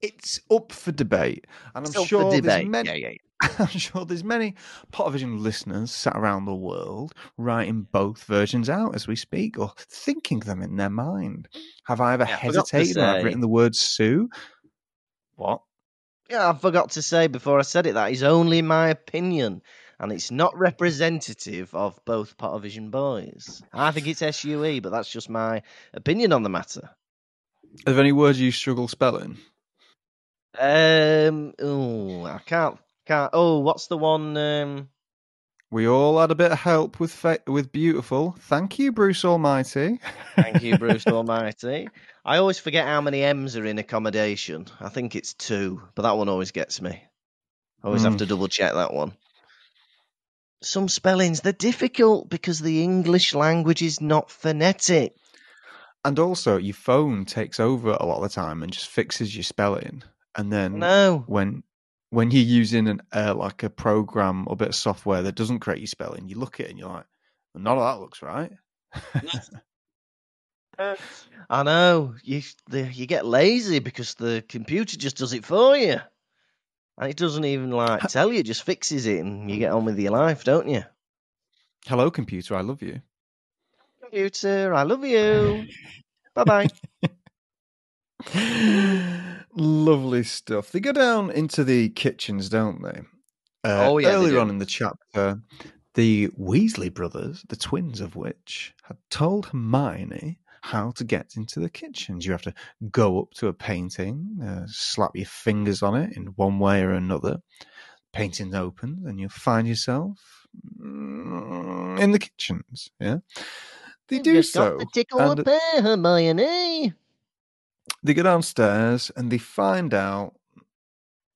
it's up for debate, and I'm up for sure there's debate. many. Yeah, yeah. I'm sure there's many Pottervision listeners sat around the world writing both versions out as we speak or thinking them in their mind. Have I ever Yeah, I forgot to hesitated when I've written the word Sue? What? Yeah, I forgot to say before I said it that is only my opinion, and it's not representative of both Pottervision boys. I think it's SUE, but that's just my opinion on the matter. Are there any words you struggle spelling? Um, oh, I can't, can't. Oh, what's the one? Um, We all had a bit of help with fa- with beautiful. Thank you, Bruce Almighty. thank you, Bruce Almighty. I always forget how many M's are in accommodation. I think it's two, but that one always gets me. I always have Hmm. to double check that one. Some spellings they're difficult because the English language is not phonetic. And also, your phone takes over a lot of the time and just fixes your spelling. And then No, when when you're using an uh, like a program or bit of software that doesn't create your spelling, you look at it and you're like, well, none of that looks right. I know you the, you get lazy because the computer just does it for you, and it doesn't even like tell you, it just fixes it, and you get on with your life, don't you? Hello, computer, I love you. Computer, I love you. bye bye. Lovely stuff. They go down into the kitchens, don't they? Uh, Oh, yeah, Earlier on in the chapter, the Weasley brothers, the twins of which, had told Hermione how to get into the kitchens. You have to go up to a painting, uh, slap your fingers on it in one way or another. Painting opens, and you'll find yourself mm, in the kitchens. Yeah, they do Just so. got to tickle and- pear, Hermione. They go downstairs and they find out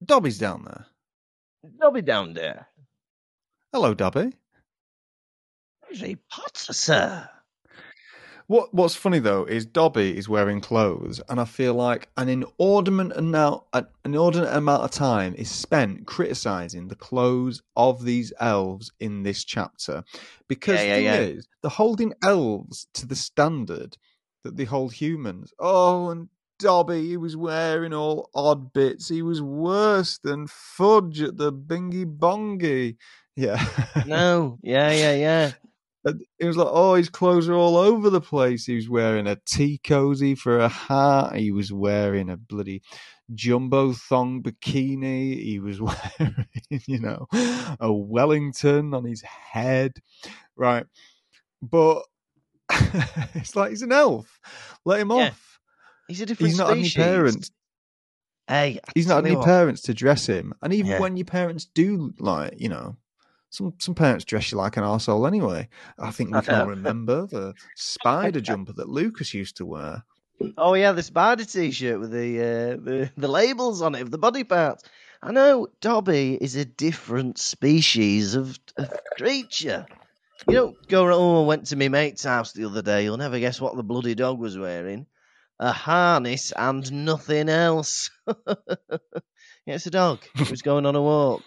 Dobby's down there. Dobby down there. Hello, Dobby. Harry Potter, sir. What What's funny though is Dobby is wearing clothes, and I feel like an inordinate amount, an inordinate amount of time is spent criticizing the clothes of these elves in this chapter, because Yeah, the yeah, thing yeah. is, they're holding elves to the standard that they hold humans. Oh, and Dobby, he was wearing all odd bits. He was worse than Fudge at the Bingy Bongy. Yeah. No, yeah, yeah, yeah. And It was like, oh, his clothes are all over the place. He was wearing a tea cozy for a hat. He was wearing a bloody jumbo thong bikini. He was wearing, you know, a Wellington on his head. Right. But it's like he's an elf. Let him Yeah. off. He's a different He's not had any species. parents. Hey, I He's not had any what, parents to dress him. And even Yeah. when your parents do, like, you know, some some parents dress you like an arsehole anyway. I think we can all remember the spider jumper that Lukas used to wear. Oh yeah, the spider T-shirt with the uh, the the labels on it of the body parts. I know Dobby is a different species of, of creature. You don't go. Oh, I went to my mate's house the other day. You'll never guess what the bloody dog was wearing: a harness and nothing else. it's a dog. Was going on a walk.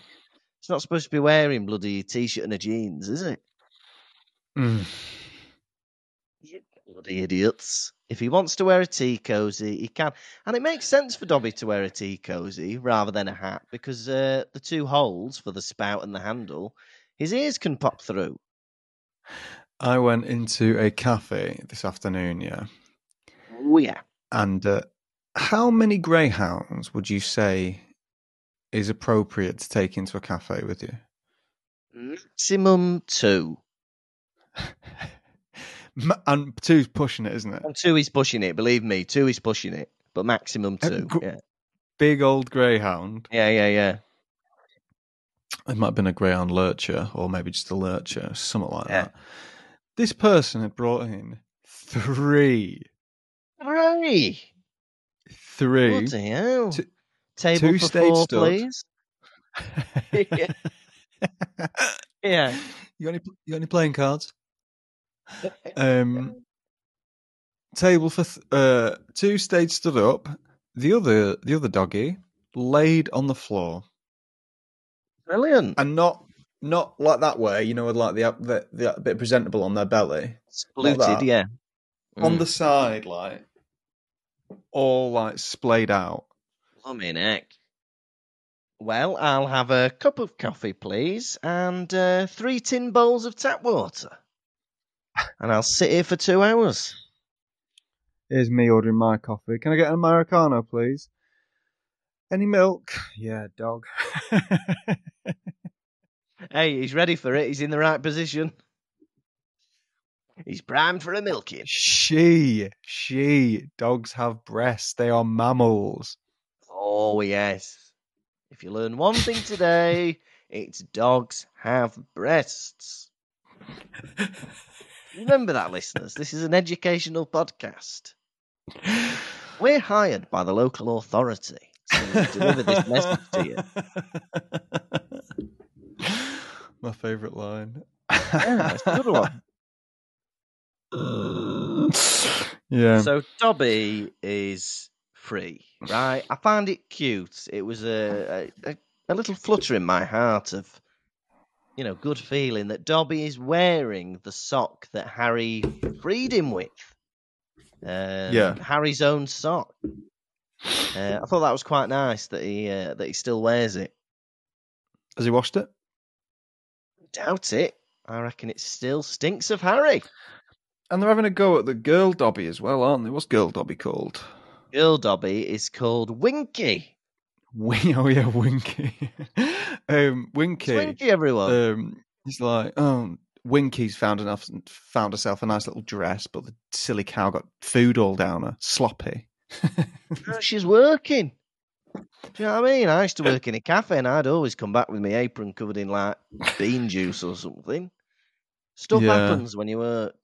It's not supposed to be wearing bloody t-shirt and a jeans, is it? Mm. You bloody idiots. If he wants to wear a tea cozy, he can. And it makes sense for Dobby to wear a tea cozy rather than a hat because uh, the two holes for the spout and the handle, his ears can pop through. I went into a cafe this afternoon, yeah. Oh, yeah. And uh, how many greyhounds would you say is appropriate to take into a cafe with you? Maximum two. And two's pushing it, isn't it? And two is pushing it, believe me. Two is pushing it. But maximum two. gr- Yeah, Big old greyhound. yeah, yeah. yeah. It might have been a greyhound lurcher, or maybe just a lurcher, something like Yeah. that. This person had brought in three, Hooray! three. Bloody hell. Two- Table two for stage four, stud. please. Yeah. Yeah. You got any? You any playing cards? Um, table for th- uh, two stage stood up. The other, the other doggy laid on the floor, Brilliant. and not not like that way. You know, with like the the, the bit presentable on their belly. Spluted, that. yeah. On Mm. the side, like all like splayed out. Blimey neck. Well, I'll have a cup of coffee, please, and uh, three tin bowls of tap water. And I'll sit here for two hours. Here's me ordering my coffee. Can I get an Americano, please? Any milk? Yeah, dog. Hey, he's ready for it. He's in the right position. He's primed for a milking. she, she, dogs have breasts. They are mammals. Oh, yes. If you learn one thing today, it's dogs have breasts. Remember that, listeners. This is an educational podcast. We're hired by the local authority to deliver this message to you. My favourite line. Yeah, it's a good one. yeah. So Dobby is free, right? I find it cute. It was a, a a little flutter in my heart of, you know, good feeling that Dobby is wearing the sock that Harry freed him with. Um, Yeah. Harry's own sock. Uh, I thought that was quite nice that he uh, that he still wears it. Has he washed it? Doubt it. I reckon it still stinks of Harry. And they're having a go at the girl Dobby as well, aren't they? What's girl Dobby called? Girl Dobby is called Winky. Win- oh yeah, Winky. um, Winky. It's Winky, everyone. Um, he's like, oh, Winky's found enough, found herself a nice little dress, but the silly cow got food all down her, sloppy. She's working. Do you know what I mean? I used to work in a cafe and I'd always come back with my apron covered in like bean juice or something. Stuff Yeah. happens when you work.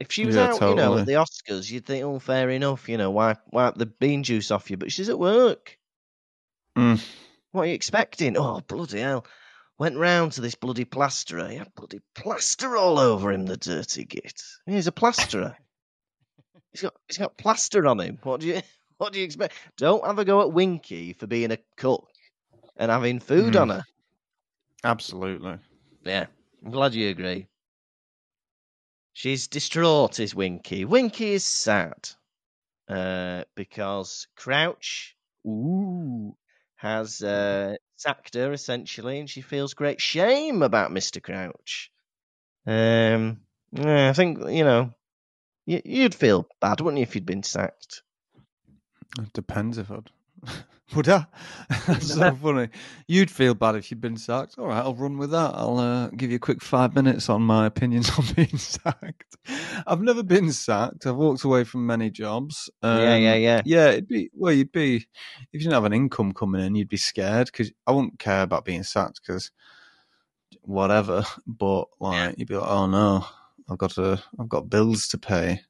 If she was Yeah, out, you know, at the Oscars, you'd think, oh, fair enough, you know, wipe, wipe the bean juice off you. But she's at work. Mm. What are you expecting? Oh, bloody hell. Went round to this bloody plasterer. He had bloody plaster all over him, the dirty git. He's a plasterer. he's got he's got plaster on him. What do you what do you expect? Don't have a go at Winky for being a cook and having food Mm. on her. Absolutely. Yeah, I'm glad you agree. She's distraught, is Winky. Winky is sad uh, because Crouch ooh, has uh, sacked her essentially, and she feels great shame about Mister Crouch. Um, yeah, I think you know you, you'd feel bad, wouldn't you, if you'd been sacked? It depends if I'd. Would I? That's so funny. You'd feel bad if you'd been sacked. All right, I'll run with that. I'll uh, give you a quick five minutes on my opinions on being sacked. I've never been sacked. I've walked away from many jobs. yeah, yeah, Um, yeah. Yeah, it'd be well. You'd be if you didn't have an income coming in, you'd be scared because I wouldn't care about being sacked because whatever. But like, you'd be like, oh no, I've got to, I've got bills to pay.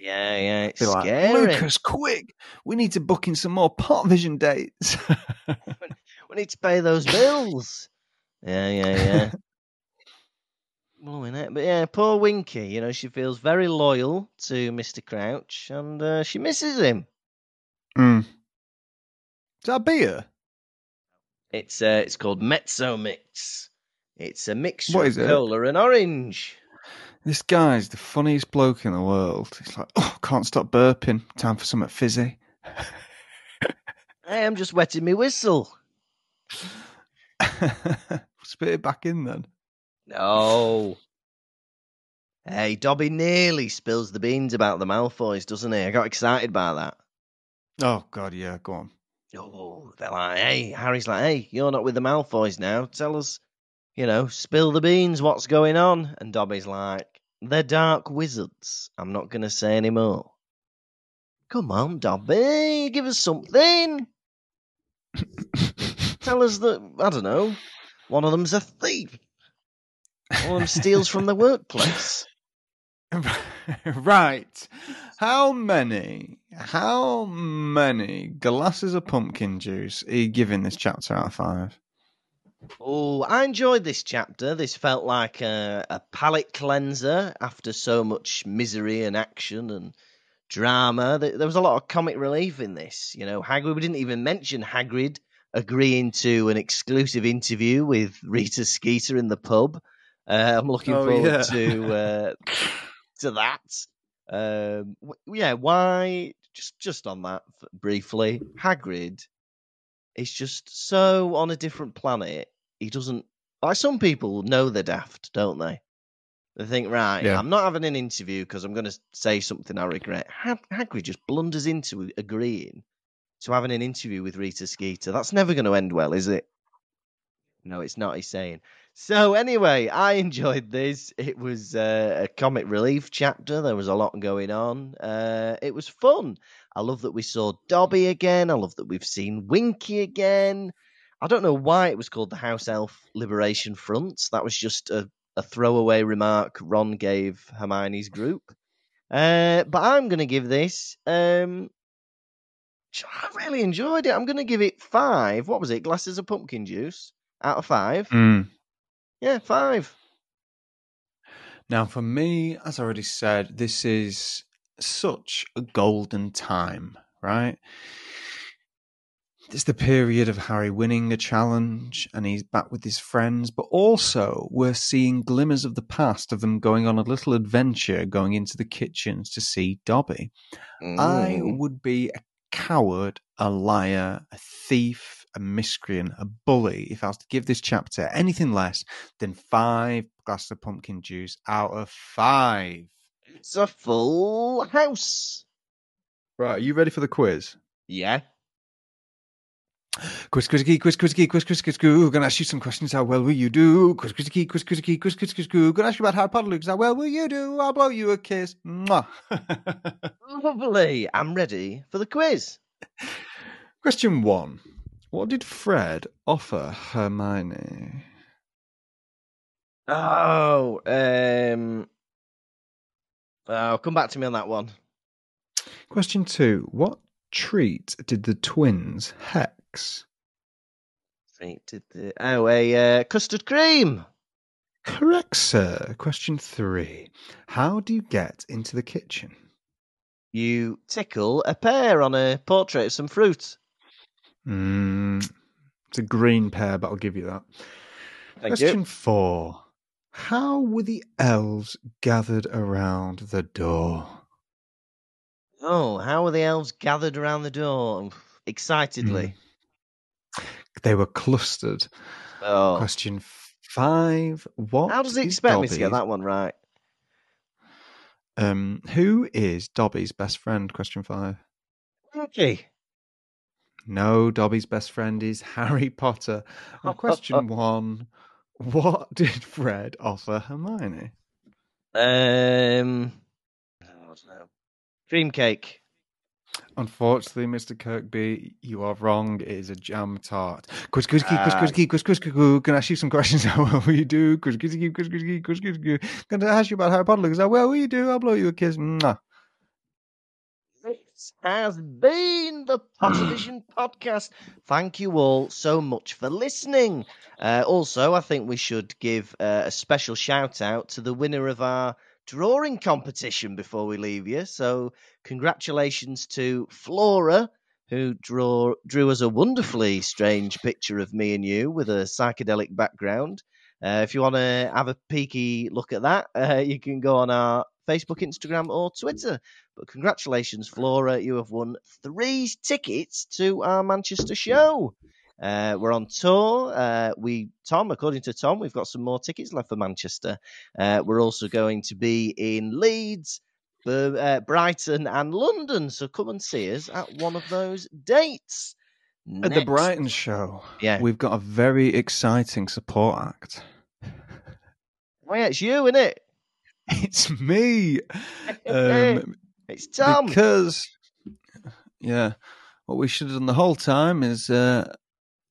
Yeah, yeah, it's Be like, scary. Lukas, quick! We need to book in some more Pottervision dates. We need to pay those bills. Yeah, yeah, yeah. Blowing it. But yeah, poor Winky, you know, she feels very loyal to Mr. Crouch and uh, she misses him. mm. Is that beer? It's uh, it's called Mezzo Mix. It's a mixture of it? cola and orange. This guy's the funniest bloke in the world. He's like, oh, can't stop burping. Time for something fizzy. I'm just wetting my whistle. Spit it back in then. No. Hey, Dobby nearly spills the beans about the Malfoys, doesn't he? I got excited by that. Oh God, yeah, go on. Oh, they're like, hey, Harry's like, hey, you're not with the Malfoys now. Tell us, you know, spill the beans. What's going on? And Dobby's like, they're dark wizards. I'm not going to say any more. Come on, Dobby, give us something. Tell us that, I don't know, one of them's a thief. One of them steals from the workplace. right. How many, how many glasses of pumpkin juice are you giving this chapter out of five? Oh, I enjoyed this chapter. This felt like a, a palate cleanser after so much misery and action and drama. There, was a lot of comic relief in this. You know, Hagrid. We didn't even mention Hagrid agreeing to an exclusive interview with Rita Skeeter in the pub. Uh, I'm looking Oh, forward yeah. to uh, to that. Um, yeah, why? Just just on that briefly, Hagrid is just so on a different planet. He doesn't. Like some people know they're daft, don't they? They think, right, Yeah. I'm not having an interview because I'm going to say something I regret. Hag- Hagrid just blunders into agreeing to having an interview with Rita Skeeter. That's never going to end well, is it? No, it's not. He's saying. So anyway, I enjoyed this. It was uh, a comic relief chapter. There was a lot going on. Uh, it was fun. I love that we saw Dobby again. I love that we've seen Winky again. I don't know why it was called the House Elf Liberation Front. That was just a, a throwaway remark Ron gave Hermione's group. Uh, but I'm going to give this. Um, I really enjoyed it. I'm going to give it five. What was it? Glasses of pumpkin juice out of five. Mm. Yeah, five. Now, for me, as I already said, this is such a golden time, right? It's the period of Harry winning a challenge and he's back with his friends, but also we're seeing glimmers of the past of them going on a little adventure, going into the kitchens to see Dobby. I Mm. would be a coward, a liar, a thief, a miscreant, a bully if I was to give this chapter anything less than five glasses of pumpkin juice out of five. It's a full house. Right, are you ready for the quiz? Yeah. Quiz, quiz, key, quiz, quiz, key, quiz, quiz, quiz, quiz. Gonna ask you some questions. How well will you do? Quiz, quiz, key, quiz, quiz, key, quiz, quiz, quiz, quiz. Gonna ask you about Harry Potter, Lukas. How well will you do? I'll blow you a kiss. Mwah. Lovely. I'm ready for the quiz. Question one. What did Fred offer Hermione? Oh, um. Oh, come back to me on that one. Question two. What treat did the twins hex? Right, did the- Oh, a uh, custard cream. Correct, sir. Question three. How do you get into the kitchen? You tickle a pear on a portrait of some fruit. Mm, it's a green pear, but I'll give you that. Thank Question you. four. How were the elves gathered around the door? Oh, how were the elves gathered around the door? Excitedly. They were clustered. Oh. Question five. What? How does he expect me to get that one right? Um, who is Dobby's best friend? Question five. Okay. No, Dobby's best friend is Harry Potter. And question one. What did Fred offer Hermione? Um. I don't know. Cream cake. Unfortunately, Mr. Kirkby, you are wrong. It is a jam tart. Quiz, quiz, key, quiz, Ah. quiz, quiz, quiz, quiz, quiz. Can I ask you some questions? How well will you do? Quiz, quiz, key, quiz, quiz, key, quiz, quiz, quiz. Can I ask you about Harry Potter? Because how well will you do? I'll blow you a kiss. Mwah. This has been the Pottervision podcast. Thank you all so much for listening. Uh, also, I think we should give uh, a special shout out to the winner of our drawing competition before we leave you. So, congratulations to Flora, who draw drew us a wonderfully strange picture of me and you with a psychedelic background. Uh, if you want to have a peeky look at that, uh, you can go on our Facebook, Instagram, or Twitter. But congratulations, Flora, you have won three tickets to our Manchester show. Uh, we're on tour. Uh, we, Tom, according to Tom, we've got some more tickets left for Manchester. Uh, we're also going to be in Leeds, uh, Brighton, and London. So come and see us at one of those dates. At the Brighton show, Yeah. we've got a very exciting support act. Oh, yeah, it's you, isn't it? It's me. Um, It's Tom. Because, yeah, what we should have done the whole time is uh,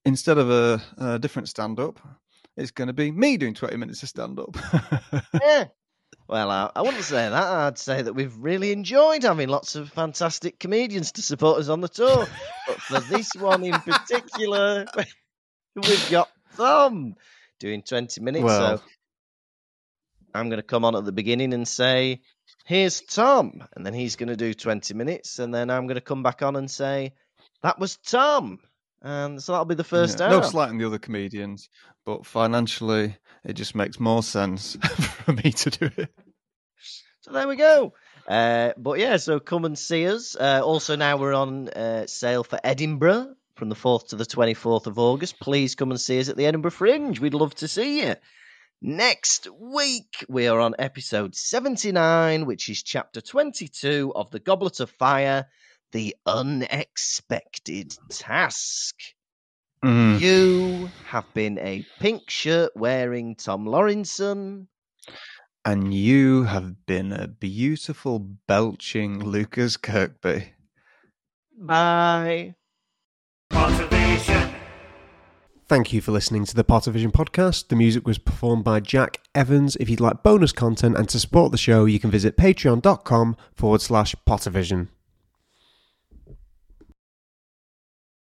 instead of a, a different stand up, it's going to be me doing 20 minutes of stand up. Yeah. Well, I, I wouldn't say that. I'd say that we've really enjoyed having lots of fantastic comedians to support us on the tour. but for this one in particular, we've got Tom doing 20 minutes. Well. so I'm going to come on at the beginning and say, here's Tom. And then he's going to do 20 minutes. And then I'm going to come back on and say, that was Tom. And so that'll be the first Yeah, hour. No slight on the other comedians, but financially, it just makes more sense for me to do it. So there we go. Uh, but yeah, so come and see us. Uh, also, now we're on uh, sale for Edinburgh from the 4th to the 24th of August, please come and see us at the Edinburgh Fringe. We'd love to see you. Next week, we are on episode 79, which is chapter 22 of The Goblet of Fire The Unexpected Task. Mm. You have been a pink shirt wearing Tom Lawrinson. And you have been a beautiful belching Lukas Kirkby. Bye. Thank you for listening to the Pottervision podcast. The music was performed by Jack Evans. If you'd like bonus content and to support the show, you can visit patreon.com forward slash Pottervision.